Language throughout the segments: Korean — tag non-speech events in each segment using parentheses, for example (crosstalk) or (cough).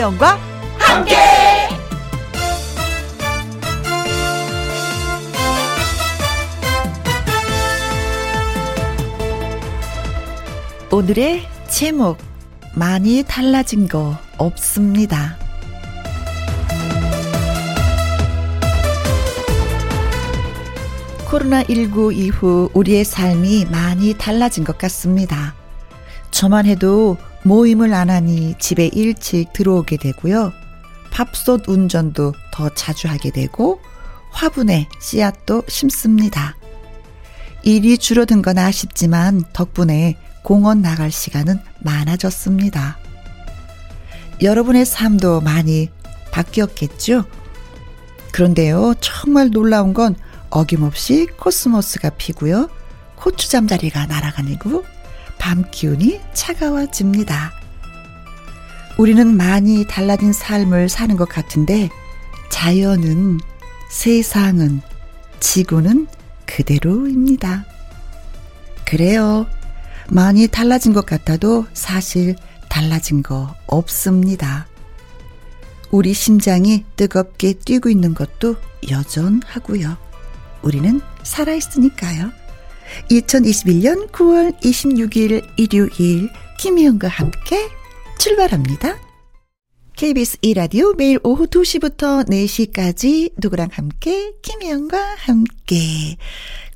김혜영과 함께. 오늘의 제목 많이 달라진 거 없습니다. 코로나19 이후 우리의 삶이 많이 달라진 것 같습니다. 저만 해도 모임을 안 하니 집에 일찍 들어오게 되고요. 밥솥 운전도 더 자주 하게 되고 화분에 씨앗도 심습니다. 일이 줄어든 건 아쉽지만 덕분에 공원 나갈 시간은 많아졌습니다. 여러분의 삶도 많이 바뀌었겠죠? 그런데요, 정말 놀라운 건 어김없이 코스모스가 피고요. 고추잠자리가 날아가니고 밤 기운이 차가워집니다. 우리는 많이 달라진 삶을 사는 것 같은데 자연은 세상은 지구는 그대로입니다. 그래요. 많이 달라진 것 같아도 사실 달라진 거 없습니다. 우리 심장이 뜨겁게 뛰고 있는 것도 여전하고요. 우리는 살아있으니까요. 2021년 9월 26일 일요일 김희영과 함께 출발합니다. KBS 2라디오 매일 오후 2시부터 4시까지 누구랑 함께 김희영과 함께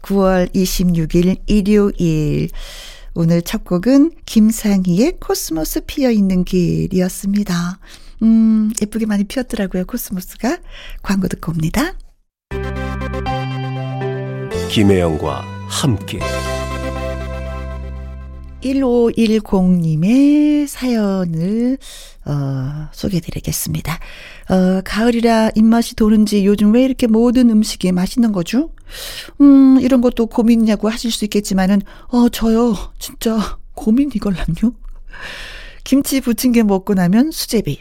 9월 26일 일요일 오늘 첫 곡은 김상희의 코스모스 피어 있는 길이었습니다. 음, 예쁘게 많이 피었더라고요, 코스모스가. 광고 듣고 옵니다. 김혜영과 함께 1510님의 사연을 어, 소개해드리겠습니다. 어, 가을이라 입맛이 도는지 요즘 왜 이렇게 모든 음식이 맛있는 거죠? 음, 이런 것도 고민이냐고 하실 수 있겠지만은, 어, 저요, 진짜 고민 이걸랑요? 김치 부침개 먹고 나면 수제비,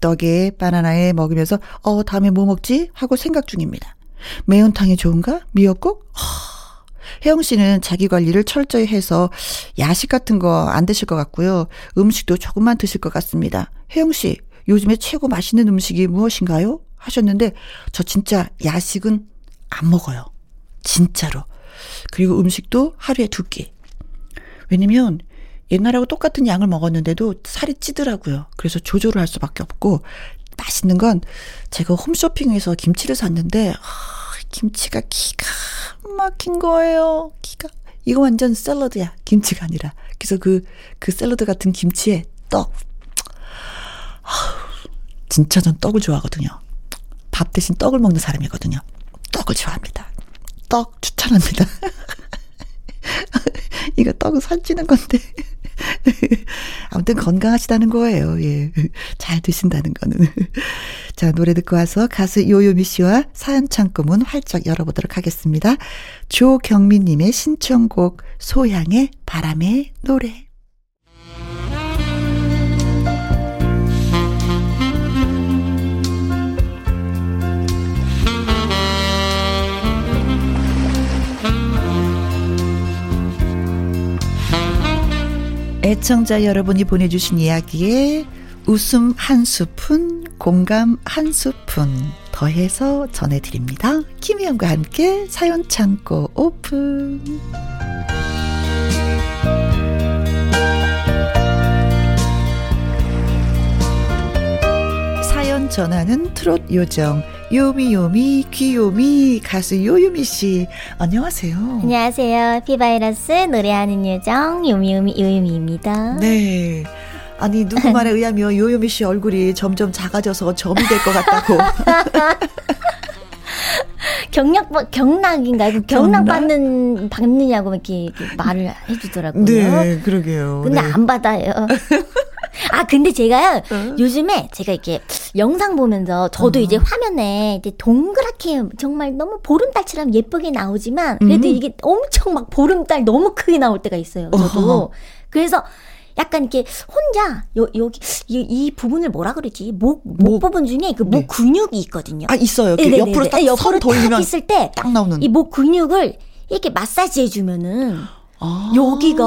떡에 바나나에 먹으면서, 어, 다음에 뭐 먹지? 하고 생각 중입니다. 매운탕이 좋은가? 미역국? 허. 혜영 씨는 자기 관리를 철저히 해서 야식 같은 거 안 드실 것 같고요. 음식도 조금만 드실 것 같습니다. 혜영 씨, 요즘에 최고 맛있는 음식이 무엇인가요? 하셨는데 저 진짜 야식은 안 먹어요. 진짜로. 그리고 음식도 하루에 두 끼. 왜냐면 옛날하고 똑같은 양을 먹었는데도 살이 찌더라고요. 그래서 조절을 할 수밖에 없고 맛있는 건 제가 홈쇼핑에서 김치를 샀는데 아, 김치가 기가 막힌 거예요. 기가. 이거 완전 샐러드야. 김치가 아니라. 그래서 그, 그 샐러드 같은 김치에 떡. 진짜 전 떡을 좋아하거든요. 밥 대신 떡을 먹는 사람이거든요. 떡을 좋아합니다. 떡 추천합니다. (laughs) 이거 떡은 살찌는 건데. (laughs) 아무튼 건강하시다는 거예요. 예. (laughs) 잘 드신다는 거는. (laughs) 자, 노래 듣고 와서 가수 요요미 씨와 사연 창구문 활짝 열어보도록 하겠습니다. 조경민님의 신청곡 소향의 바람의 노래. 애청자 여러분이 보내주신 이야기에 웃음 한 스푼, 공감 한 스푼 더해서 전해드립니다. 김희영과 함께 사연 창고 오픈. 사연 전하는 트롯 요정 요미요미 귀요미 가수 요요미 씨 안녕하세요. 안녕하세요. 피바이러스 노래하는 요정 요미요미 요요미입니다. 네. 아니 누구 (laughs) 말에 의하면 요요미 씨 얼굴이 점점 작아져서 점이 될 것 같다고. (laughs) 경락? 그 경락, 경락 받는 받느냐고 이렇게, 이렇게 말을 해주더라고요. 네, 그러게요. 근데 네. 안 받아요. (laughs) 아, 근데 제가요, 어? 요즘에 제가 이렇게 영상 보면서 저도 어. 이제 화면에 이제 동그랗게 정말 너무 보름달처럼 예쁘게 나오지만 그래도 음. 이게 엄청 막 보름달 너무 크게 나올 때가 있어요. 저도. 어허. 그래서 약간 이렇게 혼자 요, 여기 이, 이 부분을 뭐라 그러지 목, 목, 목 부분 중에 그목 네. 근육이 있거든요. 아 있어요. 네, 옆으로 딱 옆으로 돌리면 있을 때 딱 나오는 이 목 근육을 이렇게 마사지 해주면은 아~ 여기가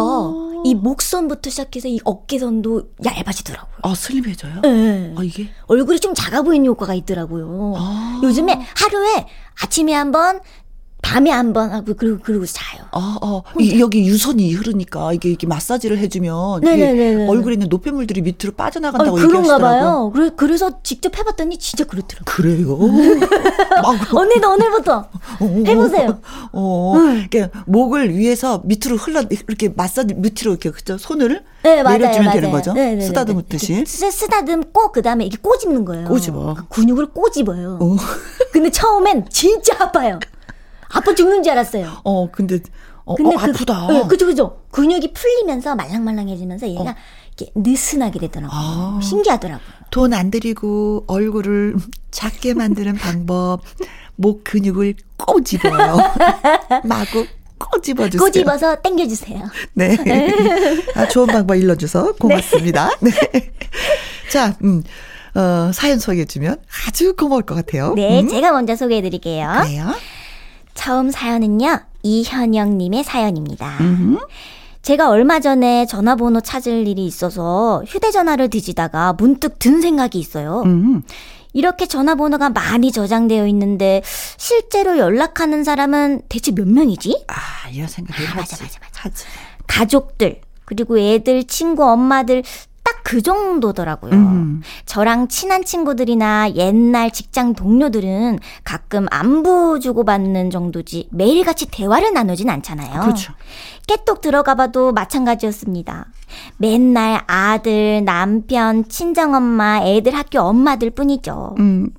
이 목선부터 시작해서 이 어깨선도 얇아지더라고요. 아, 슬림해져요? 네. 아, 이게? 얼굴이 좀 작아 보이는 효과가 있더라고요. 아. 요즘에 하루에 아침에 한 번, 밤에 한 번 하고 그리고 그리고 자요. 아, 아, 이, 여기 유선이 흐르니까 이게 이게 마사지를 해주면 이게 네네네네. 얼굴에 있는 노폐물들이 밑으로 아, 빠져나간다고 그런가 얘기하시더라고요. 봐요. 그래, 그래서 직접 해봤더니 진짜 그렇더라고요. 그래요? (laughs) 막 언니도 오늘부터 해보세요. 어, 이렇게 목을 위에서 밑으로 흘러 이렇게 마사지 밑으로 이렇게 그죠? 손을 네. 내려주면 맞아요. 되는 거죠? 네, 네, 네, 쓰다듬듯이. 네. 쓰, 쓰다듬고 그 다음에 이게 꼬집는 거예요. 꼬집어. 그 근육을 꼬집어요. 어. 근데 처음엔 진짜 아파요. (laughs) 아파 죽는 줄 알았어요. 어, 근데 어, 근데 어, 그, 아프다. 네, 그죠, 그죠. 근육이 풀리면서 말랑말랑해지면서 얘가 이렇게 느슨하게 되더라고요. 아. 신기하더라고요. 돈 안 들이고 얼굴을 작게 만드는 방법. 목 근육을 꼬집어요. (laughs) 마구 꼬집어주세요. 꼬집어서 당겨주세요. 네. 아, 좋은 방법 일러줘서 고맙습니다. 네. 자, 음, 어, 사연 소개해주면 아주 고마울 것 같아요. 네, 음, 제가 먼저 소개해드릴게요. 그래요. 처음 사연은요, 이현영님의 사연입니다. 음, 제가 얼마 전에 전화번호 찾을 일이 있어서 휴대전화를 뒤지다가 문득 든 생각이 있어요. 음. 이렇게 전화번호가 많이 저장되어 있는데 실제로 연락하는 사람은 대체 몇 명이지? 아, 이런 생각을 아, 하지. 맞아, 맞아, 맞아. 하지. 가족들, 그리고 애들, 친구, 엄마들 딱 그 정도더라고요. 음. 저랑 친한 친구들이나 옛날 직장 동료들은 가끔 안부 주고받는 정도지 매일같이 대화를 나누진 않잖아요. 그렇죠. 깨똑 들어가 봐도 마찬가지였습니다. 맨날 아들, 남편, 친정엄마, 애들 학교 엄마들 뿐이죠. 음,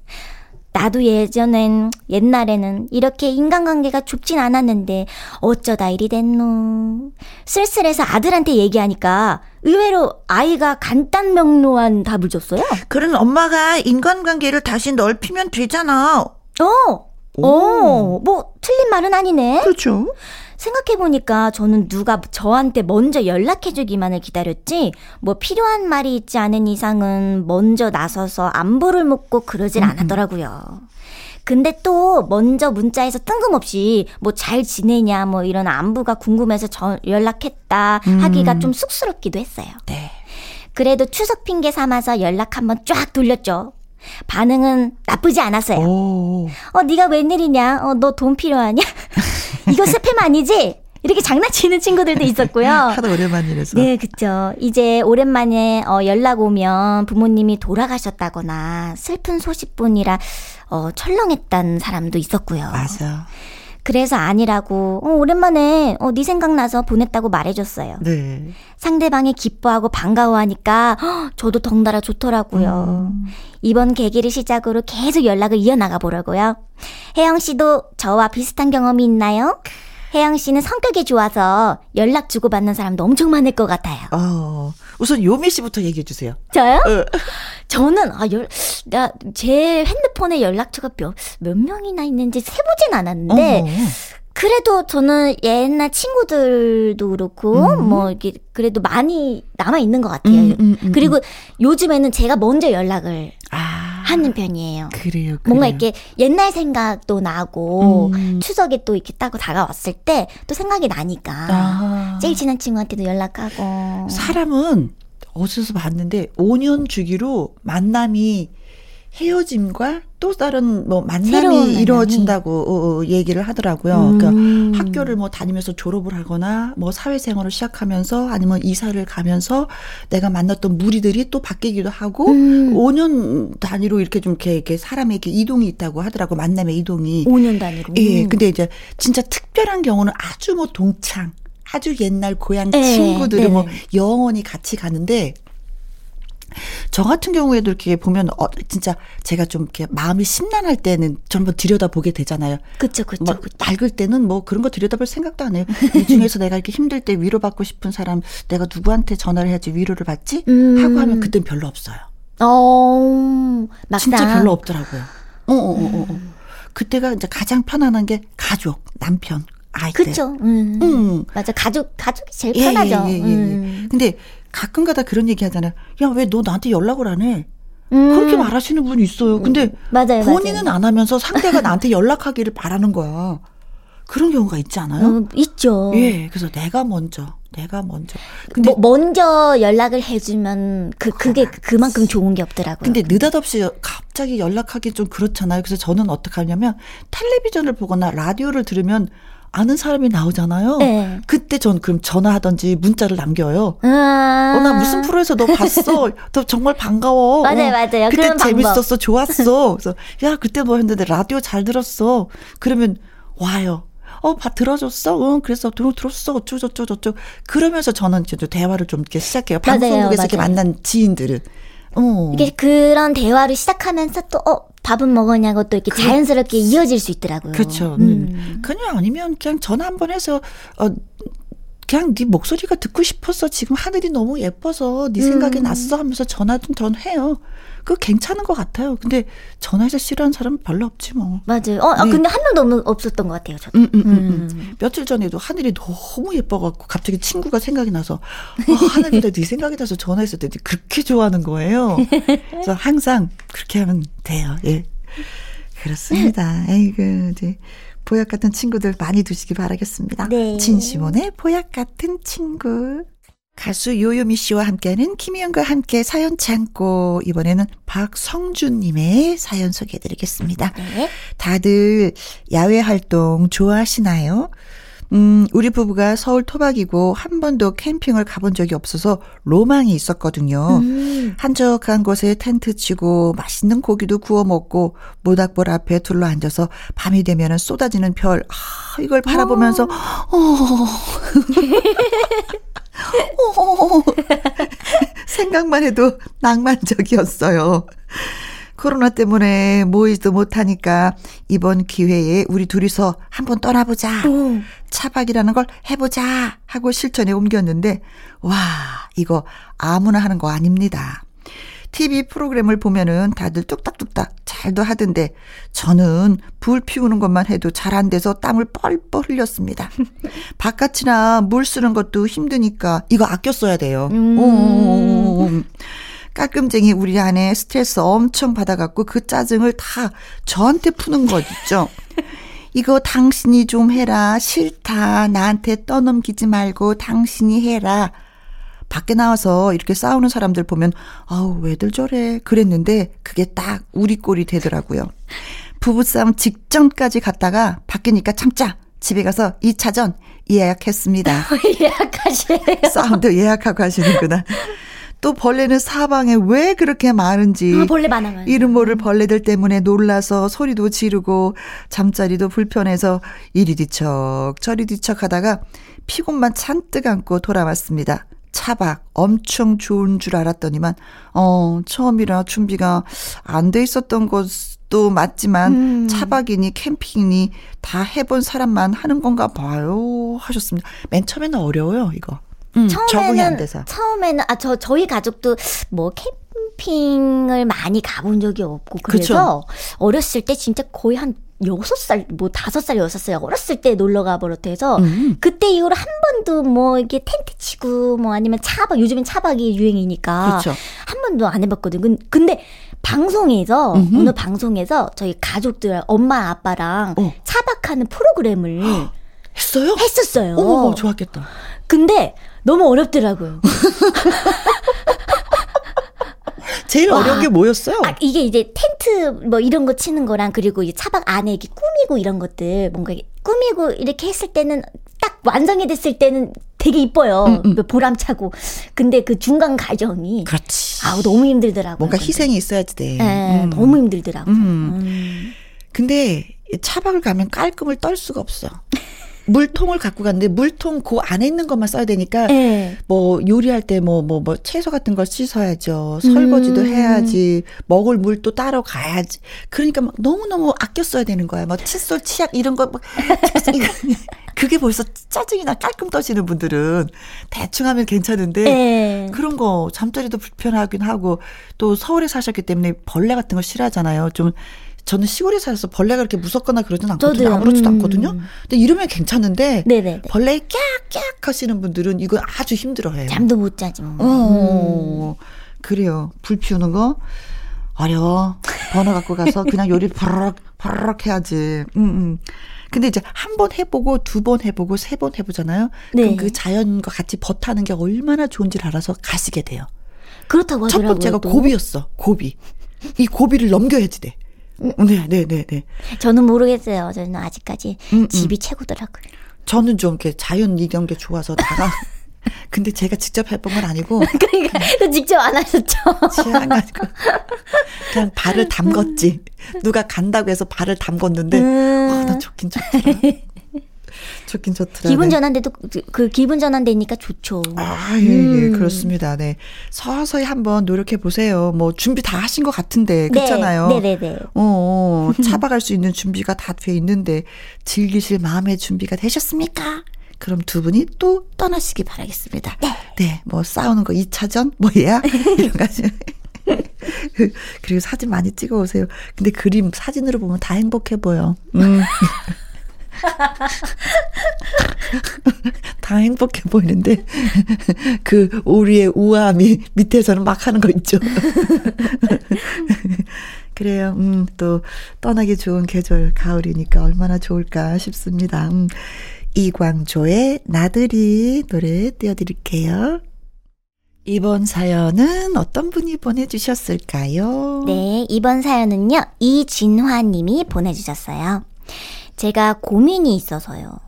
나도 예전엔, 옛날에는 이렇게 인간관계가 좁진 않았는데 어쩌다 일이 됐노. 쓸쓸해서 아들한테 얘기하니까 의외로 아이가 간단 명료한 답을 줬어요. 그런 엄마가 인간관계를 다시 넓히면 되잖아. 어, 어, 뭐 틀린 말은 아니네. 그렇죠. 생각해보니까 저는 누가 저한테 먼저 연락해주기만을 기다렸지, 뭐 필요한 말이 있지 않은 이상은 먼저 나서서 안부를 묻고 그러질 않았더라고요. 근데 또 먼저 문자에서 뜬금없이 뭐 잘 지내냐 뭐 이런 안부가 궁금해서 저 연락했다 하기가 좀 쑥스럽기도 했어요. 네. 그래도 추석 핑계 삼아서 연락 한번 쫙 돌렸죠. 반응은 나쁘지 않았어요. 오. 어, 네가 웬일이냐? 어, 너 돈 필요하냐? (laughs) 이거 스팸 아니지? 이렇게 장난치는 친구들도 있었고요. 하도 오랜만이라서. 네, 그쵸. 이제 오랜만에 어, 연락 오면 부모님이 돌아가셨다거나 슬픈 소식뿐이라 어, 철렁했던 사람도 있었고요. 맞아. 그래서 아니라고 어, 오랜만에 어, 네 생각나서 보냈다고 말해줬어요. 네. 상대방이 기뻐하고 반가워하니까 헉, 저도 덩달아 좋더라고요. 음. 이번 계기를 시작으로 계속 연락을 이어나가 보려고요. 혜영 씨도 저와 비슷한 경험이 있나요? 혜영 씨는 성격이 좋아서 연락 주고받는 사람도 엄청 많을 것 같아요. 어, 우선 요미 씨부터 얘기해 주세요. 저요? 어. 저는 아, 열, 나, 제 핸드폰에 연락처가 몇, 몇 명이나 있는지 세보진 않았는데 어머. 그래도 저는 옛날 친구들도 그렇고 음. 뭐 이게 그래도 많이 남아 있는 것 같아요. 음, 음, 음, 그리고 요즘에는 제가 먼저 연락을 아, 하는 편이에요. 그래요. 뭔가 그래요. 이렇게 옛날 생각도 나고 음. 추석에 또 이렇게 따고 다가왔을 때 또 생각이 나니까 아. 제일 친한 친구한테도 연락하고 사람은 어디서 봤는데 5년 주기로 만남이 헤어짐과 또 다른 뭐 만남이 만남이. 이루어진다고 어, 어, 얘기를 하더라고요. 음. 그러니까 학교를 뭐 다니면서 졸업을 하거나 뭐 사회생활을 시작하면서 아니면 이사를 가면서 내가 만났던 무리들이 또 바뀌기도 하고 음. 5년 단위로 이렇게 좀 이렇게, 이렇게 사람에게 이동이 있다고 하더라고 만남의 이동이. 5년 단위로. 예, 근데 이제 진짜 특별한 경우는 아주 뭐 동창, 아주 옛날 고향 네, 친구들은 뭐 네네. 영원히 같이 가는데 저 같은 경우에도 이렇게 보면 어 진짜 제가 좀 이렇게 마음이 심란할 때는 전부 들여다 보게 되잖아요. 그쵸 막 그쵸. 맑을 때는 뭐 그런 거 들여다볼 생각도 안 해요. 이 중에서 내가 이렇게 힘들 때 위로받고 싶은 사람 내가 누구한테 전화를 해야지 위로를 받지 음. 하고 하면 그땐 별로 없어요. 어 막상 진짜 별로 없더라고요. 어, 어, 어, 어, 어. 그때가 이제 가장 편안한 게 가족, 남편, 아이들. 그쵸. 음. 응. 맞아 가족 가족이 제일 예, 편하죠. 예, 예, 예, 예. 음. 근데 가끔가다 그런 얘기 하잖아요. 야, 왜 너 나한테 연락을 안 해? 음. 그렇게 말하시는 분이 있어요. 근데 맞아요, 본인은 맞아요. 안 하면서 상대가 (laughs) 나한테 연락하기를 바라는 거야. 그런 경우가 있지 않아요? 어, 있죠. 예, 그래서 내가 먼저 내가 먼저. 근데 뭐, 먼저 연락을 해주면 그 그게 그만큼 좋은 게 없더라고요. 근데 느닷없이 갑자기 연락하기 좀 그렇잖아요. 그래서 저는 어떻게 하냐면 텔레비전을 보거나 라디오를 들으면 아는 사람이 나오잖아요. 네. 그때 전 그럼 전화하던지 문자를 남겨요. 아~ 어, 나 무슨 프로에서 너 봤어. 너 정말 반가워. (laughs) 맞아요, 어, 맞아요. 그때 재밌었어, 좋았어. 그래서 야 그때 뭐 했는데 라디오 잘 들었어. 그러면 와요. 어, 봐, 들어줬어? 응, 그래서 들, 들었어. 어쩌고저쩌고. 그러면서 저는 이제 대화를 좀 이렇게 시작해요. 방송국에서 맞아요, 이렇게 만난 지인들은. 어. 이게 그런 대화를 시작하면서 또, 어, 밥은 먹었냐고 또 이렇게 그, 자연스럽게 이어질 수 있더라고요. 그렇죠. 음. 그냥 아니면 그냥 전화 한 번 해서, 어, 그냥 네 목소리가 듣고 싶었어. 지금 하늘이 너무 예뻐서 네 생각이 음. 났어 하면서 전화 좀 해요. 그 괜찮은 것 같아요. 근데 전화해서 싫어하는 사람 별로 없지 뭐. 맞아요. 어, 아, 네. 근데 한 명도 없었던 것 같아요. 저도. 음, 음, 음, 음. 음. 며칠 전에도 하늘이 너무 예뻐갖고 갑자기 친구가 생각이 나서 어, 하늘보다 네 생각이 나서 전화했을 때 그렇게 좋아하는 거예요. 그래서 항상 그렇게 하면 돼요. 예. 그렇습니다. (laughs) 에이그 이제 보약 같은 친구들 많이 두시기 바라겠습니다. 네. 진시몬의 보약 같은 친구. 가수 요요미 씨와 함께하는 김희영과 함께 사연 창고 이번에는 박성준님의 사연 소개해드리겠습니다. 네. 다들 야외 활동 좋아하시나요? 음, 우리 부부가 서울 토박이고 한 번도 캠핑을 가본 적이 없어서 로망이 있었거든요. 음. 한적한 곳에 텐트 치고 맛있는 고기도 구워 먹고 모닥불 앞에 둘러 앉아서 밤이 되면 쏟아지는 별, 아, 이걸 바라보면서, 어. 어. 어, (laughs) 생각만 해도 낭만적이었어요. 코로나 때문에 모이지도 못하니까 이번 기회에 우리 둘이서 한번 떠나보자. 오. 차박이라는 걸 해보자 하고 실천에 옮겼는데, 와, 이거 아무나 하는 거 아닙니다. TV 프로그램을 보면은 다들 뚝딱뚝딱 잘도 하던데 저는 불 피우는 것만 해도 잘 안 돼서 땀을 뻘뻘 흘렸습니다. (laughs) 바깥이나 물 쓰는 것도 힘드니까 이거 아껴 써야 돼요. 음. 오. 깔끔쟁이 우리 안에 스트레스 엄청 받아갖고 그 짜증을 다 저한테 푸는 거 있죠. (laughs) 이거 당신이 좀 해라. 싫다. 나한테 떠넘기지 말고 당신이 해라. 밖에 나와서 이렇게 싸우는 사람들 보면 아우 왜들 저래 그랬는데 그게 딱 우리 꼴이 되더라고요. 부부싸움 직전까지 갔다가 바뀌니까 참자 집에 가서 2차전 예약했습니다. (laughs) 예약하시네요. 싸움도 예약하고 하시는구나. 또 벌레는 사방에 왜 그렇게 많은지 아, 벌레 많아요. 이름 모를 벌레들 때문에 놀라서 소리도 지르고 잠자리도 불편해서 이리 뒤척 저리 뒤척 하다가 피곤만 잔뜩 안고 돌아왔습니다. 차박 엄청 좋은 줄 알았더니만 어 처음이라 준비가 안 돼 있었던 것도 맞지만 음. 차박이니 캠핑이니 다 해본 사람만 하는 건가 봐요 하셨습니다. 맨 처음에는 어려워요 이거. 음, 처음에는 처음에는 아 저 저희 가족도 뭐 캠핑을 많이 가본 적이 없고 그래서 그쵸? 어렸을 때 진짜 거의 한 여섯 살, 뭐 다섯 살, 여섯 살 어렸을 때 놀러 가버릇해서 음. 그때 이후로 한 번도 뭐 이게 텐트 치고 뭐 아니면 차박 요즘엔 차박이 유행이니까 그렇죠. 한 번도 안 해봤거든. 근데 방송에서 음흠. 어느 방송에서 저희 가족들 엄마 아빠랑 어. 차박하는 프로그램을 (gasps) 했어요? 했었어요. 어머, 좋았겠다. 근데 너무 어렵더라고요. (laughs) 제일 와. 어려운 게 뭐였어요? 아, 이게 이제 텐트 뭐 이런 거 치는 거랑 그리고 이 차박 안에 이렇게 꾸미고 이런 것들 뭔가 꾸미고 이렇게 했을 때는 딱 완성이 됐을 때는 되게 이뻐요. 음, 음. 그 보람차고. 근데 그 중간 과정이 그렇지. 아우 너무 힘들더라고. 뭔가 희생이 있어야지 돼. 네, 음. 너무 힘들더라고. 음. 음. 근데 차박을 가면 깔끔을 떨 수가 없어. 물통을 갖고 갔는데 물통 그 안에 있는 것만 써야 되니까 네. 뭐 요리할 때 뭐 뭐뭐 뭐 채소 같은 걸 씻어야죠. 설거지도 음. 해야지. 먹을 물도 따로 가야지. 그러니까 막 너무너무 아껴 써야 되는 거야. 뭐 칫솔, 치약 이런 거 막 (laughs) 그게 벌써 짜증이 나 깔끔 떠시는 분들은 대충 하면 괜찮은데 네. 그런 거 잠자리도 불편하긴 하고 또 서울에 사셨기 때문에 벌레 같은 거 싫어하잖아요. 좀 저는 시골에 살아서 벌레가 그렇게 무섭거나 그러진 않거든요. 저도요. 아무렇지도 음. 않거든요. 근데 이러면 괜찮은데 네네. 벌레 깍깍 하시는 분들은 이거 아주 힘들어해요. 잠도 못 자지 뭐. 어, 음. 그래요. 불 피우는 거 어려워. 번호 갖고 가서 (laughs) 그냥 요리 버럭 허르륵 해야지. 음, 음. 근데 이제 한 번 해보고 두 번 해보고 세 번 해보잖아요. 네. 그럼 그 자연과 같이 버타는 게 얼마나 좋은지를 알아서 가시게 돼요. 그렇다고 첫 하더라고요. 번째가 또. 고비였어. 고비. 이 고비를 넘겨야지 돼. 네, 네, 네, 네. 저는 모르겠어요. 저는 아직까지 음, 음. 집이 최고더라고요. 저는 좀 이렇게 자연 이런 게 좋아서 다가. (laughs) 근데 제가 직접 해본 건 아니고 (laughs) 그러니까 저 직접 안 하셨죠? 취향 가지고 그냥 발을 담궜지. 누가 간다고 해서 발을 담궜는데 음. 아, 나 좋긴 좋더라. 좋긴 좋더라. 기분 네. 전환돼도 그- 그 기분 전환되니까 좋죠. 아, 예, 예, 음. 그렇습니다. 네. 서서히 한번 노력해 보세요. 뭐, 준비 다 하신 것 같은데, 그렇잖아요. 네, 네, 네. 어, 어, 차박할 수 있는 준비가 다 돼 있는데, 즐기실 마음의 준비가 되셨습니까? 그럼 두 분이 또 떠나시기 바라겠습니다. 네. 뭐, 싸우는 거 2차전? 뭐야? (laughs) 이런 거 하시 (laughs) 그리고 사진 많이 찍어 오세요. 근데 그림 사진으로 보면 다 행복해 보여. 음. (laughs) (laughs) 다 행복해 보이는데 (laughs) 그 오리의 우아함이 밑에서는 막 하는 거 있죠. (laughs) 그래요. 음, 또 떠나기 좋은 계절 가을이니까 얼마나 좋을까 싶습니다. 음, 이광조의 나들이 노래 띄워드릴게요. 이번 사연은 어떤 분이 보내주셨을까요? 네, 이번 사연은요, 이진화 님이 보내주셨어요. 제가 고민이 있어서요.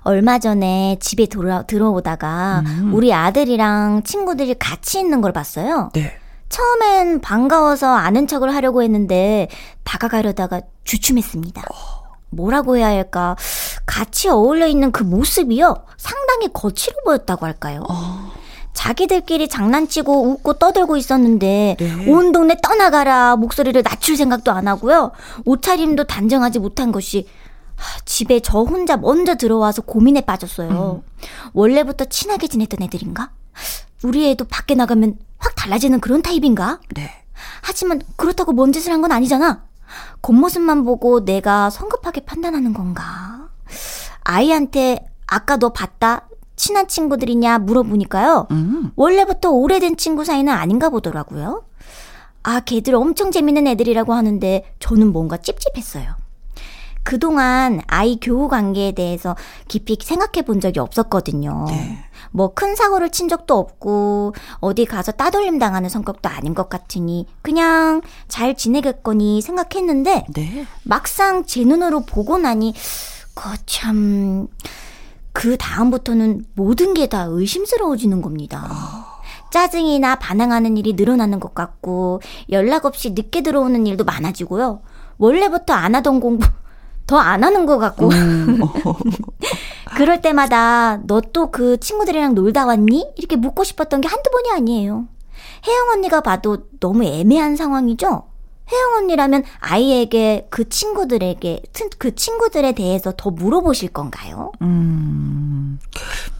얼마 전에 집에 돌아, 들어오다가 음. 우리 아들이랑 친구들이 같이 있는 걸 봤어요. 네. 처음엔 반가워서 아는 척을 하려고 했는데 다가가려다가 주춤했습니다. 뭐라고 해야 할까? 같이 어울려 있는 그 모습이요. 상당히 거칠어 보였다고 할까요? 어, 자기들끼리 장난치고 웃고 떠들고 있었는데 네. 온 동네 떠나가라 목소리를 낮출 생각도 안 하고요. 옷차림도 단정하지 못한 것이 하, 집에 저 혼자 먼저 들어와서 고민에 빠졌어요. 원래부터 친하게 지냈던 애들인가? 우리 애도 밖에 나가면 확 달라지는 그런 타입인가? 네. 하지만 그렇다고 뭔 짓을 한 건 아니잖아. 겉모습만 보고 내가 성급하게 판단하는 건가? 아이한테 아까 너 봤다? 친한 친구들이냐 물어보니까요. 음. 원래부터 오래된 친구 사이는 아닌가 보더라고요. 아, 걔들 엄청 재밌는 애들이라고 하는데 저는 뭔가 찝찝했어요. 그동안 아이 교우 관계에 대해서 깊이 생각해 본 적이 없었거든요. 네. 뭐큰 사고를 친 적도 없고 어디 가서 따돌림 당하는 성격도 아닌 것 같으니 그냥 잘 지내겠거니 생각했는데 네. 막상 제 눈으로 보고 나니 거참 그 다음부터는 모든 게 다 의심스러워지는 겁니다. 짜증이나 반항하는 일이 늘어나는 것 같고 연락 없이 늦게 들어오는 일도 많아지고요. 원래부터 안 하던 공부 더 안 하는 것 같고 음, 어, (laughs) 그럴 때마다 너 또 그 친구들이랑 놀다 왔니? 이렇게 묻고 싶었던 게 한두 번이 아니에요. 혜영 언니가 봐도 너무 애매한 상황이죠? 혜영 언니라면 아이에게 그 친구들에게, 튼- 그 친구들에 대해서 더 물어보실 건가요? 음,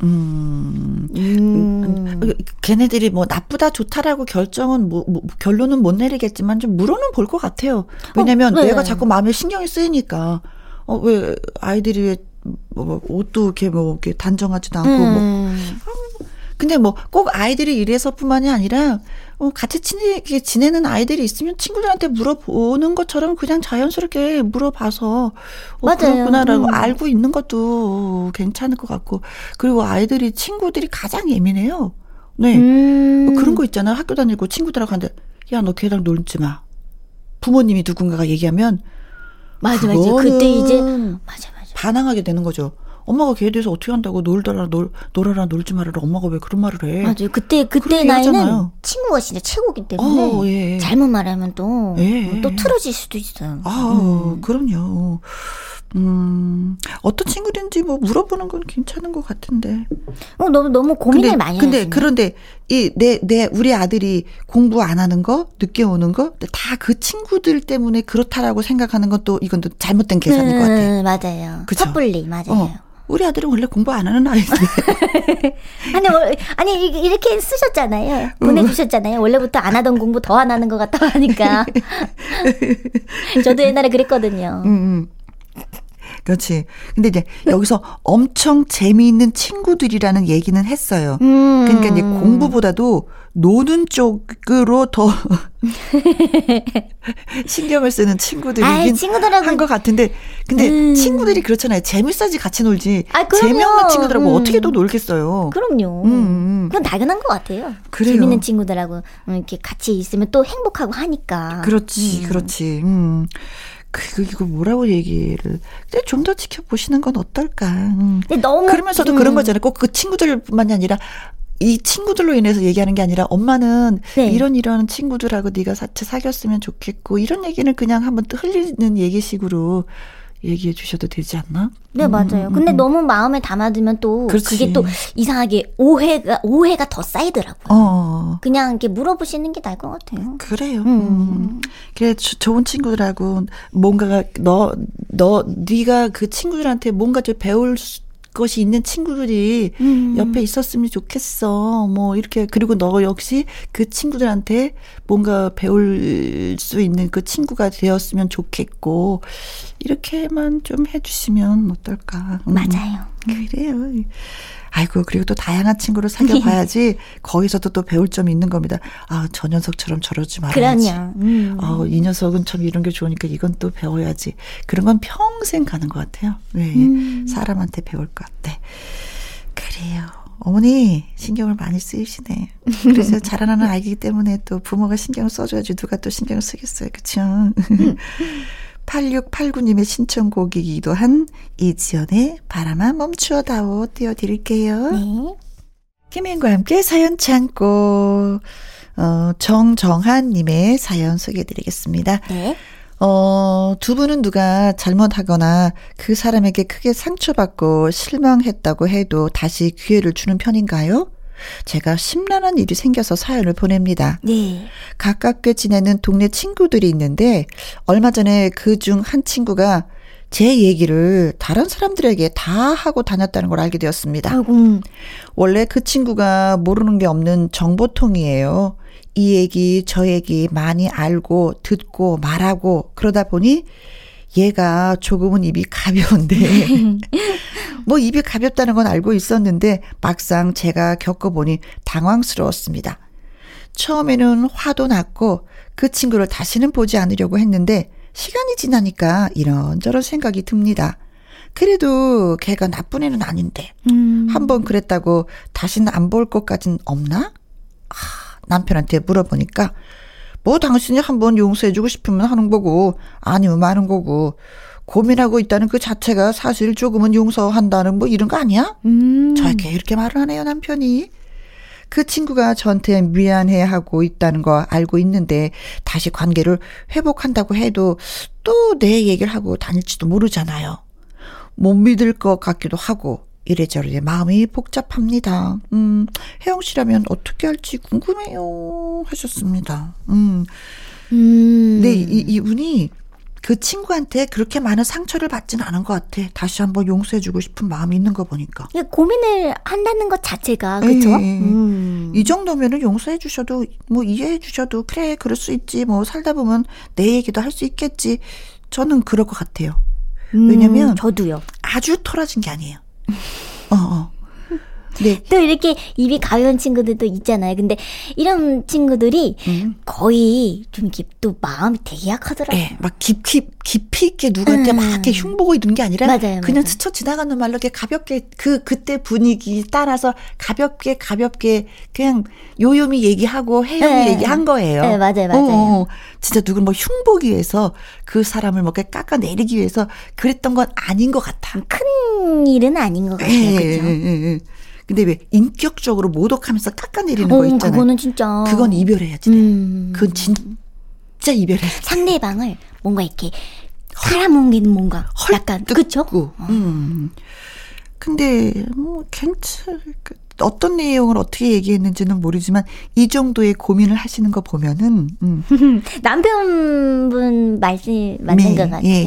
음, 음. 음, 걔네들이 뭐 나쁘다 좋다라고 결정은 뭐, 뭐 결론은 못 내리겠지만 좀 물어는 볼 것 같아요. 왜냐면 어, 네. 내가 자꾸 마음에 신경이 쓰이니까 어 왜 아이들이 왜 뭐, 뭐 옷도 이렇게 뭐 이렇게 단정하지도 않고 뭐 음. 근데 뭐 꼭 아이들이 이래서뿐만이 아니라 어, 같이 친하게 지내는 아이들이 있으면 친구들한테 물어보는 것처럼 그냥 자연스럽게 물어봐서 어, 맞아요. 그렇구나라고 음. 알고 있는 것도 괜찮을 것 같고 그리고 아이들이 친구들이 가장 예민해요. 네 음. 뭐 그런 거 있잖아요. 학교 다니고 친구들하고 하는데 야 너 걔랑 놀지 마. 부모님이 누군가가 얘기하면 맞아, 맞아. 그때 이제, 맞아, 맞아. 반항하게 되는 거죠. 엄마가 걔에 대해서 어떻게 한다고 놀더라 놀 놀아라 놀지 말아라 엄마가 왜 그런 말을 해? 맞아요. 그때, 그때 나이는 하잖아요. 친구가 진짜 최고기 때문에. 어, 예. 잘못 말하면 또, 예. 또 틀어질 수도 있어요. 아, 음. 그럼요. 음, 어떤 친구든지 뭐 물어보는 건 괜찮은 것 같은데. 어, 너무, 너무 고민을 근데, 많이 근데 하시네. 그런데 이 내 내 우리 아들이 공부 안 하는 거, 늦게 오는 거, 다 그 친구들 때문에 그렇다라고 생각하는 건 또 이건 또 잘못된 계산인 것 같아. 음, 맞아요. 그쵸? 섣불리, 맞아요. 어. 우리 아들은 원래 공부 안 하는 아이인데. (laughs) 아니, 뭐, 아니, 이- 이렇게 쓰셨잖아요. 음. 보내주셨잖아요. 원래부터 안 하던 공부 더 안 하는 것 같다고 하니까. (laughs) 저도 옛날에 그랬거든요. 음, 음. (laughs) 그렇지. 근데 이제 여기서 엄청 재미있는 친구들이라는 얘기는 했어요. 음. 그러니까 이제 공부보다도 노는 쪽으로 더 (laughs) 신경을 쓰는 친구들이긴 친구들하고 한것 같은데 근데 음. 친구들이 그렇잖아요. 재밌어야지 같이 놀지. 아, 재미없는 친구들하고 음. 어떻게 또 놀겠어요. 그럼요. 음, 음. 그건 당연한 것 같아요. 그래요. 재밌는 친구들하고 이렇게 같이 있으면 또 행복하고 하니까. 그렇지, 음. 그렇지. 음. 그 이거 뭐라고 얘기를 좀더 지켜보시는 건 어떨까? 음. 근데 너무 그러면서도 음. 그런 거잖아요. 꼭 그 친구들뿐만이 아니라 이 친구들로 인해서 얘기하는 게 아니라 엄마는 네. 이런 이런 친구들하고 네가 사채 사귀었으면 좋겠고 이런 얘기는 그냥 한번 흘리는 얘기식으로 얘기해 주셔도 되지 않나? 네, 음, 맞아요. 음, 근데 음. 너무 마음에 담아두면 또 그렇지. 그게 또 이상하게 오해가 오해가 더 쌓이더라고요. 어. 그냥 이렇게 물어보시는 게 나을 것 같아요. 그래요. 음. 음. 그래 좋은 친구들하고 뭔가가 너 너 네가 그 친구들한테 뭔가 좀 배울 수 것이 있는 친구들이 음. 옆에 있었으면 좋겠어. 뭐 이렇게 그리고 너 역시 그 친구들한테 뭔가 배울 수 있는 그 친구가 되었으면 좋겠고 이렇게만 좀 해주시면 어떨까. 음. 맞아요. 그래요. 아이고 그리고 또 다양한 친구를 사귀어 봐야지 거기서도 또 배울 점이 있는 겁니다. 아 저 녀석처럼 저러지 말아야지. 그럼요. 음. 아이 녀석은 참 이런 게 좋으니까 이건 또 배워야지. 그런 건 평생 가는 것 같아요. 네. 음. 사람한테 배울 것 같아. 그래요. 어머니 신경을 많이 쓰이시네. 그래서 (laughs) 자라나는 아이기 때문에 또 부모가 신경을 써줘야지 누가 또 신경을 쓰겠어요. 그쵸? 8689님의 신청곡이기도 한 이지연의 바람아 멈추어다오 띄워드릴게요. 네. 김혜인과 함께 사연 창고, 어, 정정한님의 사연 소개해드리겠습니다. 네. 어, 두 분은 누가 잘못하거나 그 사람에게 크게 상처받고 실망했다고 해도 다시 기회를 주는 편인가요? 제가 심란한 일이 생겨서 사연을 보냅니다. 네. 가깝게 지내는 동네 친구들이 있는데 얼마 전에 그 중 한 친구가 제 얘기를 다른 사람들에게 다 하고 다녔다는 걸 알게 되었습니다. 아이고. 원래 그 친구가 모르는 게 없는 정보통이에요. 이 얘기, 저 얘기 많이 알고 듣고 말하고 그러다 보니 얘가 조금은 입이 가벼운데 (laughs) 뭐 입이 가볍다는 건 알고 있었는데 막상 제가 겪어보니 당황스러웠습니다. 처음에는 화도 났고 그 친구를 다시는 보지 않으려고 했는데 시간이 지나니까 이런저런 생각이 듭니다. 그래도 걔가 나쁜 애는 아닌데 음. 한번 그랬다고 다시는 안 볼 것까진 없나? 아, 남편한테 물어보니까 뭐 당신이 한번 용서해주고 싶으면 하는 거고 아니면 마는 거고 고민하고 있다는 그 자체가 사실 조금은 용서한다는 뭐 이런 거 아니야? 음. 저에게 이렇게 말을 하네요 남편이. 그 친구가 저한테 미안해하고 있다는 거 알고 있는데 다시 관계를 회복한다고 해도 또 내 얘기를 하고 다닐지도 모르잖아요. 못 믿을 것 같기도 하고 이래저래 마음이 복잡합니다. 음, 혜영 씨라면 어떻게 할지 궁금해요. 하셨습니다. 음. 음. 네, 이, 이분이 그 친구한테 그렇게 많은 상처를 받지는 않은 것 같아. 다시 한번 용서해주고 싶은 마음이 있는 거 보니까. 고민을 한다는 것 자체가 그렇죠. 음. 이 정도면은 용서해 주셔도 뭐 이해해 주셔도 그래 그럴 수 있지. 뭐 살다 보면 내 얘기도 할 수 있겠지. 저는 그럴 것 같아요. 왜냐면 음, 저도요. 아주 털어진 게 아니에요. 어, 어. 네. 또 이렇게 입이 가벼운 친구들도 있잖아요. 근데 이런 친구들이 음. 거의 좀 이렇게 또 마음이 되게 약하더라고요. 네, 막 깊이 깊이 있게 누구한테 음. 막 이렇게 흉보고 이런 게 아니라 맞아요, 그냥 맞아요. 스쳐 지나가는 말로 이렇게 가볍게 그 그때 분위기 따라서 가볍게 가볍게 그냥 요요미 얘기하고 해요미 네. 얘기한 거예요. 네, 맞아요, 맞아요. 어, 어. 진짜 누굴 뭐 흉보기 위해서 그 사람을 뭐 깎아 내리기 위해서 그랬던 건 아닌 것 같아. 큰 일은 아닌 것 같아요. 네, 그렇죠? 근데 왜 인격적으로 모독하면서 깎아내리는 어, 거 있잖아요. 그거는 진짜. 그건 이별해야지. 음. 그건 진짜 이별해. 상대방을 뭔가 이렇게 사람옮기는 뭔가 약간 그렇죠. 음. 근데 뭐 괜찮 어떤 내용을 어떻게 얘기했는지는 모르지만 이 정도의 고민을 하시는 거 보면은 음. (laughs) 남편분 말씀 맞는 네, 것 같아요. 예,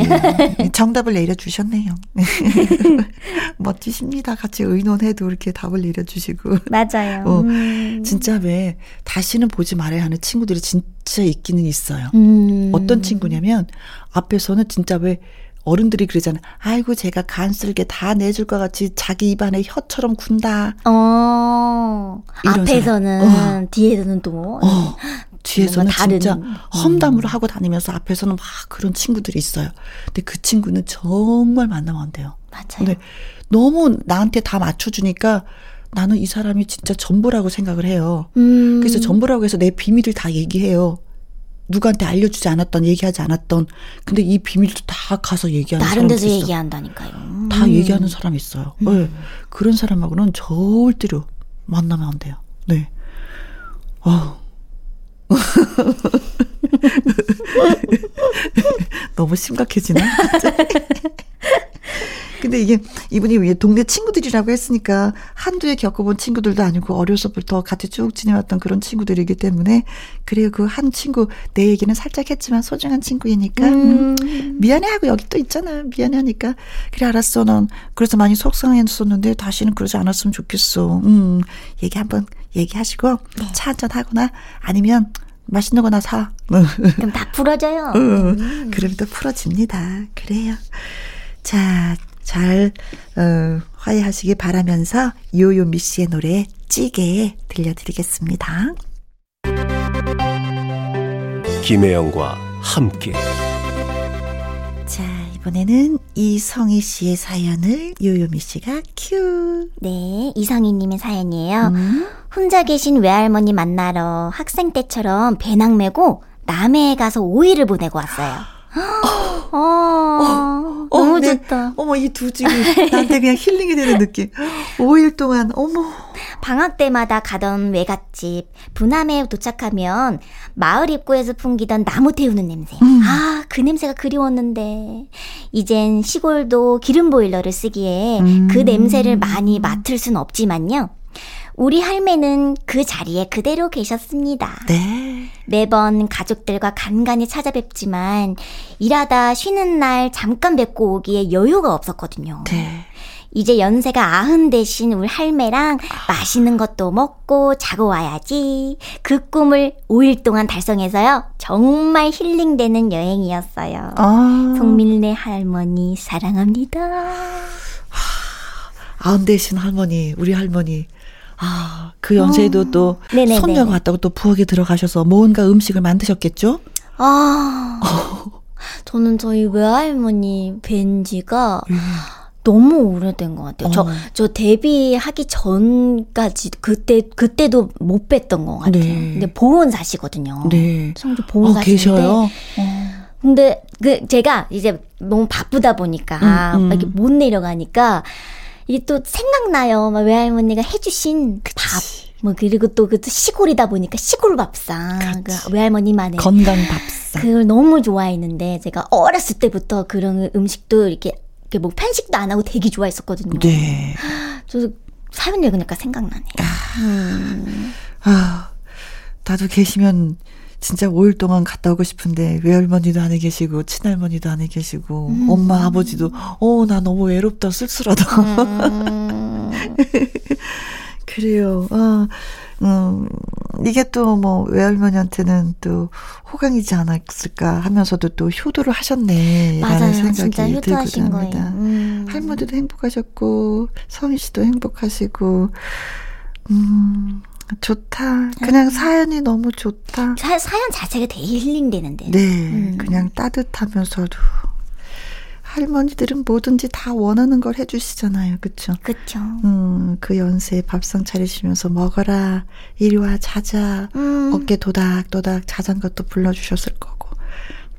예. (laughs) 정답을 내려주셨네요. (laughs) 멋지십니다. 같이 의논해도 이렇게 답을 내려주시고. 맞아요. 어, 음. 진짜 왜 다시는 보지 말아야 하는 친구들이 진짜 있기는 있어요. 음. 어떤 친구냐면 앞에서는 진짜 왜 어른들이 그러잖아요. 아이고 제가 간쓸게 다 내줄 것 같이 자기 입안에 혀처럼 군다. 어, 앞에서는, 사람. 뒤에서는 또 뭐. 어, 뒤에서는 다른, 진짜 음. 험담을 하고 다니면서 앞에서는 막 그런 친구들이 있어요. 근데 그 친구는 정말 만나면 안 돼요. 맞아요. 근데 너무 나한테 다 맞춰주니까 나는 이 사람이 진짜 전부라고 생각을 해요. 음. 그래서 전부라고 해서 내 비밀을 다 얘기해요. 누구한테 알려주지 않았던, 얘기하지 않았던. 근데 이 비밀도 다 가서 얘기하는 다른 데서 있어. 얘기한다니까요. 다 음. 얘기하는 사람이 있어요. 네. 그런 사람하고는 절대로 만나면 안 돼요. 네. 어. (laughs) 너무 심각해지나? (laughs) 근데 이게 이분이 왜 동네 친구들이라고 했으니까 한두 해 겪어본 친구들도 아니고 어려서부터 같이 쭉 지내왔던 그런 친구들이기 때문에 그래요 그 한 친구 내 얘기는 살짝 했지만 소중한 친구이니까 음. 미안해하고 여기 또 있잖아 미안해하니까 그래 알았어 넌 그래서 많이 속상했었는데 다시는 그러지 않았으면 좋겠어 음 얘기 한번 얘기하시고 차 한잔 하거나 아니면 맛있는 거나 사 그럼 다 풀어져요. 음. 그럼 또 풀어집니다. 그래요. 자, 잘, 어, 화해하시기 바라면서 요요미 씨의 노래 찌개 들려드리겠습니다. 김혜영과 함께 자, 이번에는 이성희 씨의 사연을 요요미 씨가 큐. 네, 이성희님의 사연이에요. 음. 혼자 계신 외할머니 만나러 학생 때처럼 배낭 메고 남해에 가서 5일을 보내고 왔어요. (gasps) 어, 너무 네. 좋다. 어머, 이 두 집이 나한테 그냥 힐링이 되는 느낌. 5일 동안, 어머. 방학 때마다 가던 외갓집 부남에 도착하면 마을 입구에서 풍기던 나무 태우는 냄새. 음. 아, 그 냄새가 그리웠는데 이젠 시골도 기름 보일러를 쓰기에 음. 그 냄새를 많이 맡을 순 없지만요. 우리 할매는 그 자리에 그대로 계셨습니다. 네. 매번 가족들과 간간히 찾아뵙지만 일하다 쉬는 날 잠깐 뵙고 오기에 여유가 없었거든요. 네. 이제 연세가 아흔 되신 우리 할매랑 맛있는 것도 먹고 자고 와야지. 그 꿈을 5일 동안 달성해서요. 정말 힐링되는 여행이었어요. 아. 송밀래 할머니 사랑합니다. 아흔 되신 할머니, 우리 할머니. 아, 그 연세에도 또 어. 네네네. 손녀가 왔다고 또 부엌에 들어가셔서 뭔가 음식을 만드셨겠죠? 아, (laughs) 저는 저희 외할머니 뵌 지가 너무 오래된 것 같아요. 저, 어. 저 데뷔하기 전까지 그때, 그때도 못 뵀던 것 같아요. 네. 근데 보은 사시거든요. 네. 성주 보은 어, 사시인데. 계셔요? 근데 그 제가 이제 너무 바쁘다 보니까 음, 음. 막 이렇게 못 내려가니까 이게 또 생각나요. 막 외할머니가 해주신 밥. 뭐 그리고 또 그 시골이다 보니까 시골 밥상 그 외할머니만의 건강 밥상. 그걸 너무 좋아했는데 제가 어렸을 때부터 그런 음식도 이렇게 이렇게 뭐 편식도 안 하고 되게 좋아했었거든요. 네. 저도 사연 읽으니까 생각나네요. 아, 나도 계시면 진짜 5일 동안 갔다 오고 싶은데 외할머니도 안에 계시고 친할머니도 안에 계시고 음. 엄마 아버지도 어 나 너무 외롭다 쓸쓸하다. 음, (laughs) 그래요. 아, 음, 이게 또 뭐 외할머니한테는 또 호강이지 않았을까 하면서도 또 효도를 하셨네. 라는 맞아요. 생각이 들고 효도하신 거예요. 음. 할머니도 행복하셨고 성희 씨도 행복하시고 음 좋다. 그냥 사연이 너무 좋다. 사, 사연 자체가 되게 힐링되는데. 네, 음. 그냥 따뜻하면서도 할머니들은 뭐든지 다 원하는 걸 해주시잖아요, 그렇죠? 그쵸. 음, 그 연세에 밥상 차리시면서 먹어라, 이리 와, 자자, 음. 어깨 도닥도닥 자전거도 불러주셨을 거고.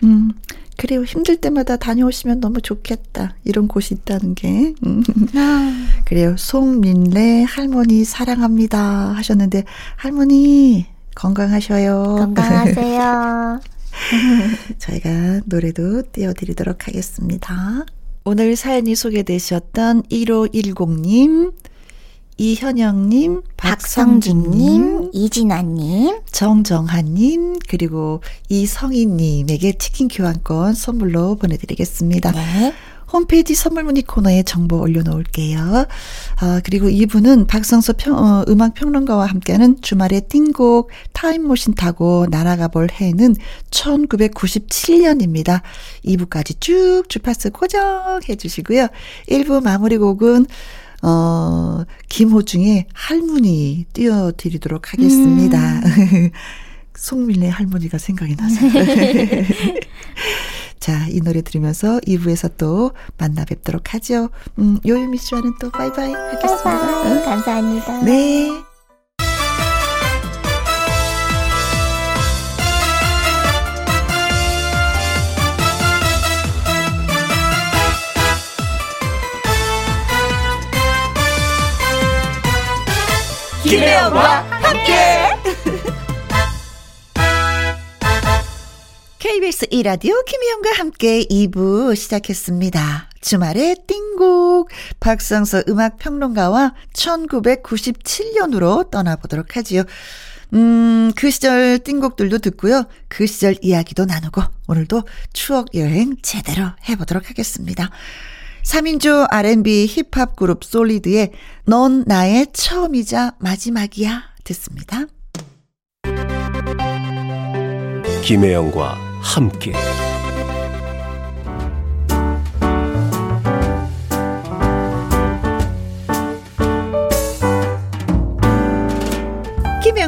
음, 그래요. 힘들 때마다 다녀오시면 너무 좋겠다. 이런 곳이 있다는 게. 음. 아, (laughs) 그래요. 송민래 할머니 사랑합니다 하셨는데 할머니 건강하셔요. 건강하세요. (laughs) 저희가 노래도 띄워드리도록 하겠습니다. 오늘 사연이 소개되셨던 1510님, 이현영님, 박성진님, 이진아님, 정정한님, 그리고 이성희님에게 치킨 교환권 선물로 보내드리겠습니다. 네. 홈페이지 선물 문의 코너에 정보 올려놓을게요. 아, 그리고 이분은 박성서 평, 어, 음악 평론가와 함께하는 주말의 띵곡 타임머신 타고 날아가 볼 해는 1997년입니다. 2부까지 쭉 주파수 고정해 주시고요. 1부 마무리 곡은 어, 김호중의 할머니 띄워드리도록 하겠습니다. 음. (laughs) 송밀래 할머니가 생각이 나서. (laughs) 자, 이 노래 들으면서 2부에서 또 만나 뵙도록 하죠. 음, 요유미 씨와는 또 바이바이 하겠습니다. 바이바이. 응? 감사합니다. 네. 김혜영과 함께. KBS 이라디오 김희영과 함께 2부 시작했습니다. 주말의 띵곡 박성서 음악평론가와 1997년으로 떠나보도록 하지요. 음, 그 시절 띵곡들도 듣고요. 그 시절 이야기도 나누고 오늘도 추억 여행 제대로 해보도록 하겠습니다. 3인조 R&B 힙합 그룹 솔리드의 넌 나의 처음이자 마지막이야 듣습니다. 김혜영과 함께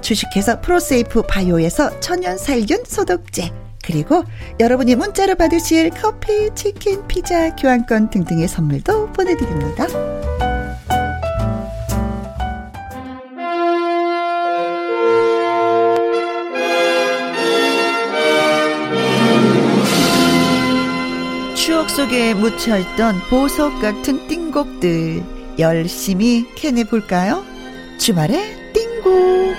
주식회사 프로세이프 바이오에서 천연 살균 소독제 그리고 여러분이 문자로 받으실 커피, 치킨, 피자, 교환권 등등의 선물도 보내드립니다. 추억 속에 묻혀있던 보석 같은 띵곡들 열심히 캐내볼까요? 주말에 띵곡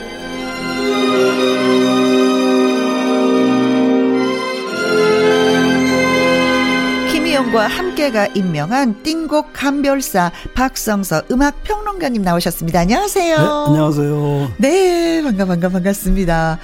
김희영과 함께가 임명한 띵곡 감별사 박성서 음악 평론가님 나오셨습니다. 안녕하세요. 네, 안녕하세요. 네, 반가 반가 반갑습니다.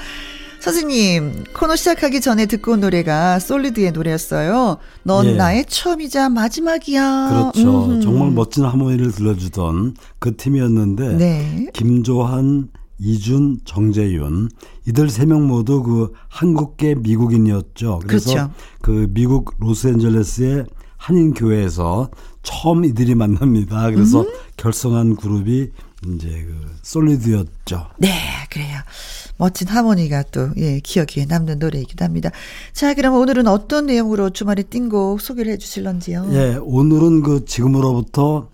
선생님, 코너 시작하기 전에 듣고 온 노래가 솔리드의 노래였어요. 넌 예. 나의 처음이자 마지막이야. 그렇죠. 음흠. 정말 멋진 하모니를 들려주던 그 팀이었는데 네. 김조한, 이준, 정재윤 이들 세 명 모두 그 한국계 미국인이었죠. 그래서 그렇죠. 그 미국 로스앤젤레스의 한인 교회에서 처음 이들이 만납니다. 그래서 음. 결성한 그룹이 이제 그 솔리드였죠. 네, 그래요. 멋진 하모니가 또, 예, 기억에 남는 노래이기도 합니다. 자, 그럼 오늘은 어떤 내용으로 주말에 띵곡 소개를 해 주실런지요? 예, 오늘은 그 지금으로부터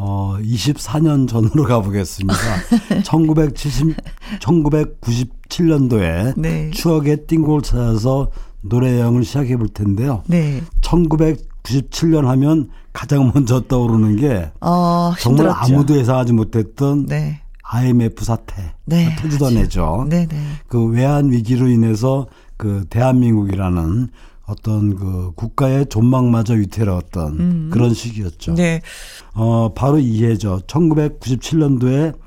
어, 24년 전으로 가보겠습니다. (laughs) 1970, 1997년도에 네. 추억의 띵곡을 찾아서 노래 여행을 시작해 볼 텐데요. 네. 1997년 하면 가장 먼저 떠오르는 게 어, 정말 아무도 예상하지 못했던 네. IMF 사태, 네, 터지던 해죠. 네, 네. 그 외환 위기로 인해서 그 대한민국이라는 어떤 그 국가의 존망마저 위태로웠던 음. 그런 시기였죠. 네. 어, 바로 이해죠. 1997년도에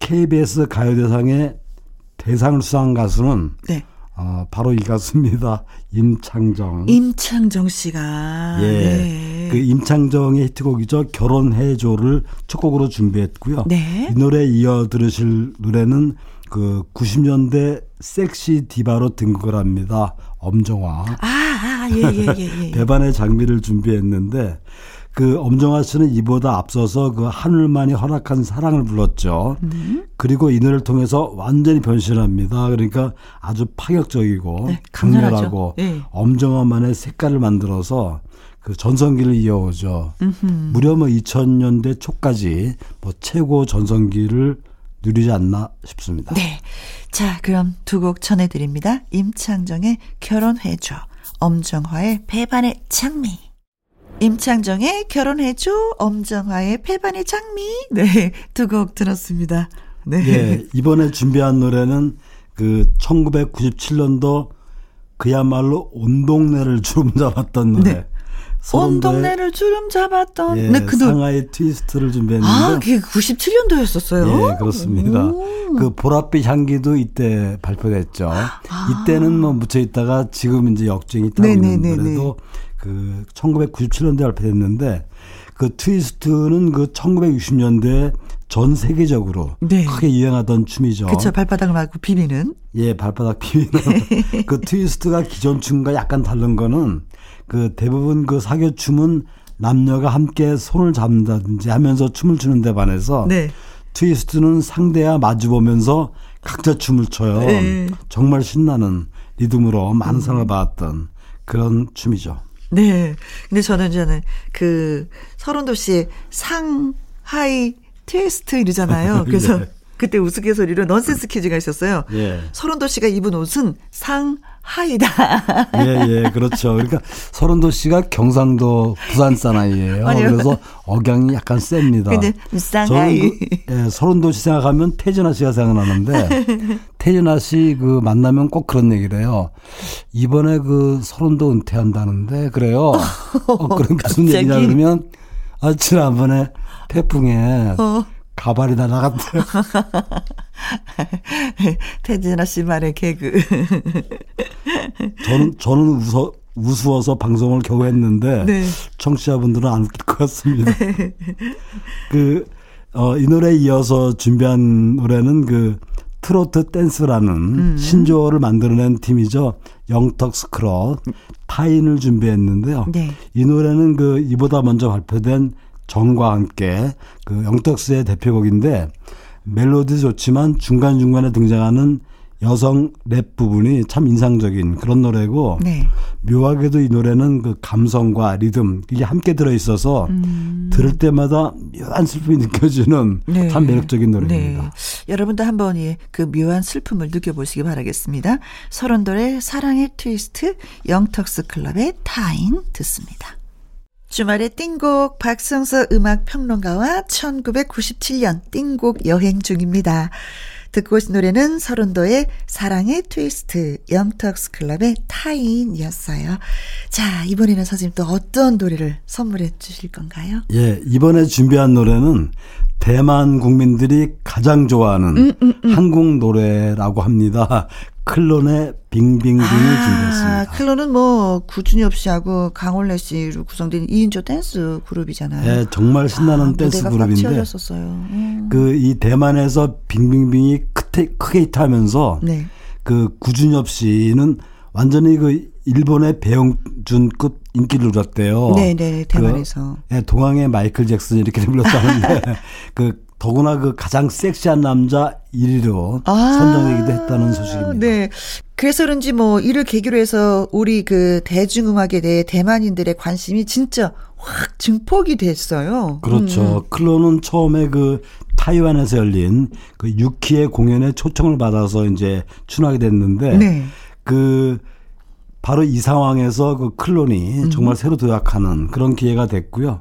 KBS 가요대상의 대상을 수상한 가수는 네. 어, 바로 이 가수입니다. (laughs) 임창정. 임창정 씨가. 예. 네. 그 임창정의 히트곡이죠. 결혼해줘를 첫 곡으로 준비했고요. 네. 이 노래 이어 들으실 노래는 그 90년대 섹시 디바로 등극을 합니다. 엄정화. 아, 아 예, 예, 예, 예. (laughs) 배반의 장미를 준비했는데 그 엄정화 씨는 이보다 앞서서 그 하늘만이 허락한 사랑을 불렀죠. 음. 그리고 이 노래를 통해서 완전히 변신합니다. 그러니까 아주 파격적이고 네, 강렬하고 네. 엄정화만의 색깔을 만들어서 그 전성기를 이어오죠. 음흠. 무려 뭐 2000년대 초까지 뭐 최고 전성기를 누리지 않나 싶습니다. 네. 자, 그럼 두 곡 전해드립니다. 임창정의 결혼해줘. 엄정화의 배반의 장미. 임창정의 결혼해줘, 엄정화의 패반의 장미. 네, 두 곡 들었습니다. 네. 네. 이번에 준비한 노래는 그 1997년도 그야말로 온 동네를 주름 잡았던 노래. 네. 온 동네를 주름 잡았던 예, 네, 그 상하이 트위스트를 준비했는데 아, 그게 97년도였었어요? 예, 그렇습니다. 오. 그 보랏빛 향기도 이때 발표됐죠. (gasps) 아. 이때는 뭐 묻혀 있다가 지금 이제 역주행이 따고 있는 노래도 그 1997년도에 발표됐는데 그 트위스트는 그 1960년대 전 세계적으로 네. 크게 유행하던 춤이죠. 그렇죠. 발바닥을 맞고 비비는. 예, 발바닥 비비는. (laughs) 그 트위스트가 기존 춤과 약간 다른 거는 그 대부분 그 사교 춤은 남녀가 함께 손을 잡는다든지 하면서 춤을 추는 데 반해서 네. 트위스트는 상대와 마주 보면서 각자 춤을 춰요. 네. 정말 신나는 리듬으로 많은 사랑을 받았던 그런 춤이죠. 네. 근데 저는 저는 그 서른도 씨 상하이 테스트 이러잖아요. (laughs) 그래서 네. 그때 우스갯소리로 넌센스 퀴즈가 있었어요. 예. 서른도 씨가 입은 옷은 상하이다. 예, 예, 그렇죠. 그러니까 서른도 씨가 경상도 부산 사나이예요. 아니요. 그래서 억양이 약간 셉니다. 근데 상하이. 그, 예, 서른도 씨 생각하면 태진아 씨가 생각나는데 (laughs) 태진아 씨 그 만나면 꼭 그런 얘기를 해요. 이번에 그 서른도 은퇴한다는데 그래요. (laughs) 어, 그럼 무슨 얘기냐 그러면 아 지난번에 태풍에 어. 가발이 다 나갔대요. 태진아 씨 말의 개그. 저는, 저는 웃어, 우스워서 방송을 겨우 했는데, 네. 청취자분들은 안 웃길 것 같습니다. 네. 그, 어, 이 노래에 이어서 준비한 노래는 그, 트로트 댄스라는 음. 신조어를 만들어낸 팀이죠. 영턱스 클럽 타인을 준비했는데요. 네. 이 노래는 그 이보다 먼저 발표된 정과 함께 그 영턱스의 대표곡인데 멜로디 좋지만 중간중간에 등장하는 여성 랩 부분이 참 인상적인 그런 노래고 네. 묘하게도 이 노래는 그 감성과 리듬 이게 함께 들어 있어서 음. 들을 때마다 묘한 슬픔이 느껴지는 네. 참 매력적인 노래입니다. 네. 여러분도 한번 그 묘한 슬픔을 느껴보시기 바라겠습니다. 설운도의 사랑의 트위스트 영턱스 클럽의 타인 듣습니다. 주말의 띵곡 박성서 음악 평론가와 1997년 띵곡 여행 중입니다. 듣고 오신 노래는 설운도의 사랑의 트위스트 영턱스 클럽의 타인이었어요. 자, 이번에는 선생님 또 어떤 노래를 선물해 주실 건가요? 예, 이번에 준비한 노래는 대만 국민들이 가장 좋아하는 음, 음, 음. 한국 노래라고 합니다. 클론의 빙빙빙을 아, 준비했습니다. 클론은 뭐 구준엽 씨하고 강원래 씨로 구성된 2인조 댄스 그룹이잖아요. 네, 정말 신나는 아, 댄스 그룹인데. 음. 그이 대만에서 빙빙빙이 크게, 크게 히트하면서 네. 그 구준엽 씨는 완전히 그 일본의 배용준급 인기를 누렸대요. 네, 네, 대만에서. 그, 네, 동양의 마이클 잭슨 이렇게 불렀다는데 (laughs) 그 더구나 그 가장 섹시한 남자 1위로 아, 선정되기도 했다는 소식입니다. 네. 그래서 그런지 뭐 이를 계기로 해서 우리 그 대중음악에 대해 대만인들의 관심이 진짜 확 증폭이 됐어요. 그렇죠. 음. 클로는 처음에 그 타이완에서 열린 그 유키의 공연에 초청을 받아서 이제 출연하게 됐는데 네. 그 바로 이 상황에서 그 클론이 음. 정말 새로 도약하는 그런 기회가 됐고요.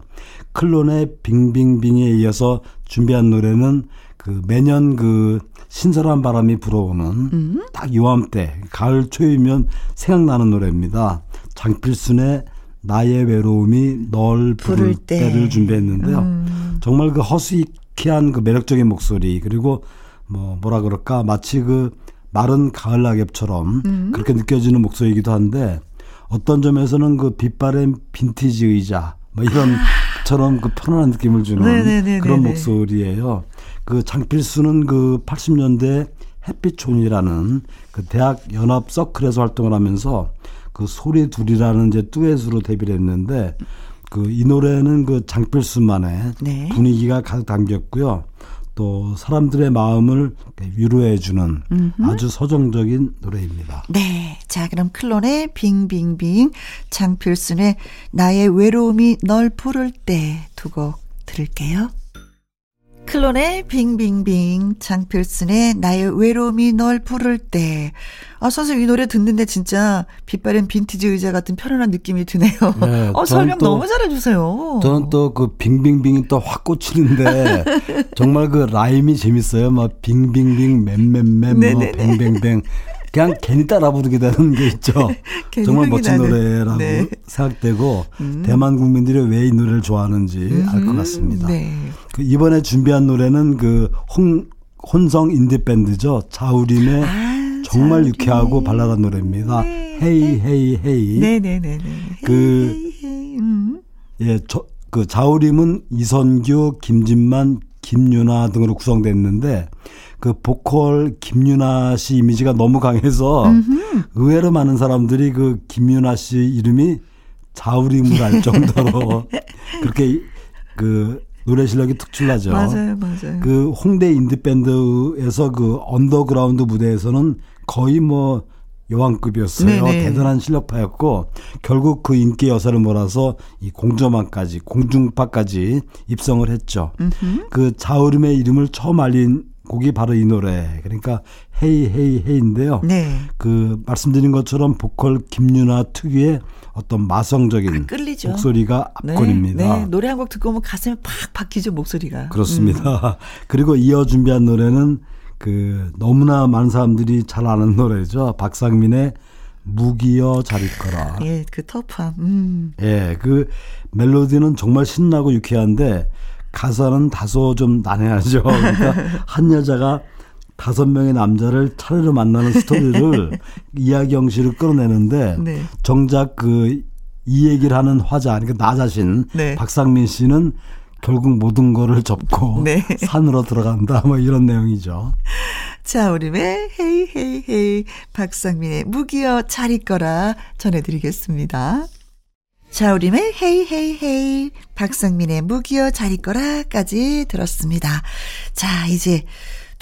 클론의 빙빙빙에 이어서 준비한 노래는 그 매년 그 신선한 바람이 불어오는 음. 딱 요맘때 가을 초이면 생각나는 노래입니다. 장필순의 나의 외로움이 널 부를, 때. 를 준비했는데요. 음. 정말 그 허스키한 그 매력적인 목소리 그리고 뭐 뭐라 그럴까 마치 그 마른 가을 낙엽처럼 음. 그렇게 느껴지는 목소리이기도 한데 어떤 점에서는 그 빛바랜 빈티지 의자 뭐 이런 (laughs) 아. 처럼 그 편안한 느낌을 주는 네네네네네. 그런 목소리예요. 그 장필수는 그 80년대 햇빛촌이라는 그 대학 연합 서클에서 활동을 하면서 그 소리 둘이라는 이제 듀엣으로 데뷔를 했는데 그 이 노래는 그 장필수만의 네. 분위기가 가득 담겼고요. 또 사람들의 마음을 위로해주는 음흠. 아주 서정적인 노래입니다. 네. 자, 그럼 클론의 빙빙빙, 장필순의 나의 외로움이 널 부를 때 두 곡 들을게요. 클론의 빙빙빙, 장필순의 나의 외로움이 널 부를 때. 아, 선생님 이 노래 듣는데 진짜 빛바랜 빈티지 의자 같은 편안한 느낌이 드네요. 네, 어, 설명 또, 너무 잘해주세요. 저는 또 그 빙빙빙이 또 확 꽂히는데 (laughs) 정말 그 라임이 재밌어요. 막 빙빙빙, 맴맴맴, 뭐 뱅뱅뱅. 그냥 괜히 따라 부르게 되는 게 있죠. (laughs) 정말 멋진 나는. 노래라고 네. 생각되고 음. 대만 국민들이 왜 이 노래를 좋아하는지 음. 알것 같습니다. 네. 그 이번에 준비한 노래는 그 홍, 혼성 인디 밴드죠. 자우림의 아, 정말 자우림. 유쾌하고 발랄한 노래입니다. 네. 헤이 헤이 헤이. 네네네. 그 음. 예, 저, 그 자우림은 이선규, 김진만, 김유나 등으로 구성됐는데 그 보컬 김윤아 씨 이미지가 너무 강해서 음흠. 의외로 많은 사람들이 그 김윤아 씨 이름이 자우림인 줄 알 정도로 (laughs) 그렇게 그 노래 실력이 특출나죠. 맞아요, 맞아요. 그 홍대 인디 밴드에서 그 언더그라운드 무대에서는 거의 뭐 여왕급이었어요. 네네. 대단한 실력파였고 결국 그 인기 여세를 몰아서 이 공저만까지 공중파까지 입성을 했죠. 음흠. 그 자우림의 이름을 처음 알린 곡이 바로 이 노래. 그러니까 헤이 헤이 헤이인데요. 네. 그 말씀드린 것처럼 보컬 김유나 특유의 어떤 마성적인 아, 목소리가 압권입니다. 네, 네. 노래 한 곡 듣고 오면 가슴에 팍 박히죠 목소리가. 그렇습니다. 음. (laughs) 그리고 이어 준비한 노래는 그 너무나 많은 사람들이 잘 아는 노래죠. 박상민의 무기여 잘 있거라. 예, 그 터프함. 음. 예, 그 멜로디는 정말 신나고 유쾌한데 가사는 다소 좀 난해하죠. (laughs) 그러니까 한 여자가 다섯 명의 남자를 차례로 만나는 스토리를 (laughs) 이야기 형식으로 끌어내는데 네. 정작 그 이 얘기를 하는 화자 그러니까 나 자신 네. 박상민 씨는 결국 모든 거를 접고 (laughs) 네. 산으로 들어간다 뭐 이런 내용이죠. 자, 우리의 헤이 헤이 헤이 박상민의 무기여 잘 있거라 전해드리겠습니다. 자 우림의 헤이 헤이 헤이 박상민의 무기여 잘 있거라까지 들었습니다. 자 이제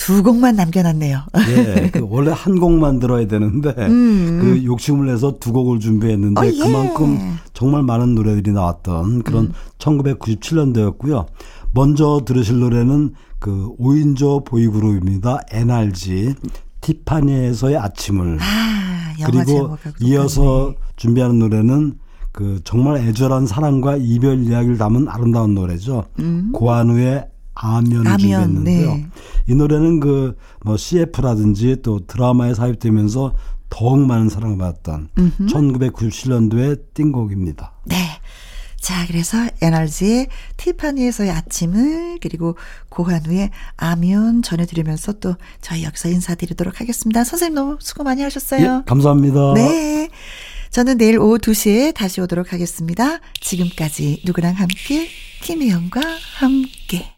두 곡만 남겨놨네요. 예, 그 (laughs) 원래 한 곡만 들어야 되는데 음. 그 욕심을 내서 두 곡을 준비했는데 어, 예. 그만큼 정말 많은 노래들이 나왔던 그런 음. 1997년도였고요. 먼저 들으실 노래는 그 5인조 보이그룹입니다. NRG 티파니에서의 아침을 아, 그리고 이어서 준비하는 노래는 그 정말 애절한 사랑과 이별 이야기를 담은 아름다운 노래죠. 음. 고한우의 아면, 아면 준비했는데요. 네. 이 노래는 그 뭐 CF라든지 또 드라마에 삽입되면서 더욱 많은 사랑을 받았던 음흠. 1997년도의 띵곡입니다. 네. 자, 그래서 NRG의 티파니에서의 아침을 그리고 고한우의 아면 전해드리면서 또 저희 여기서 인사드리도록 하겠습니다. 선생님 너무 수고 많이 하셨어요. 예, 감사합니다. 네. 저는 내일 오후 2시에 다시 오도록 하겠습니다. 지금까지 누구랑 함께, 김혜영과 함께.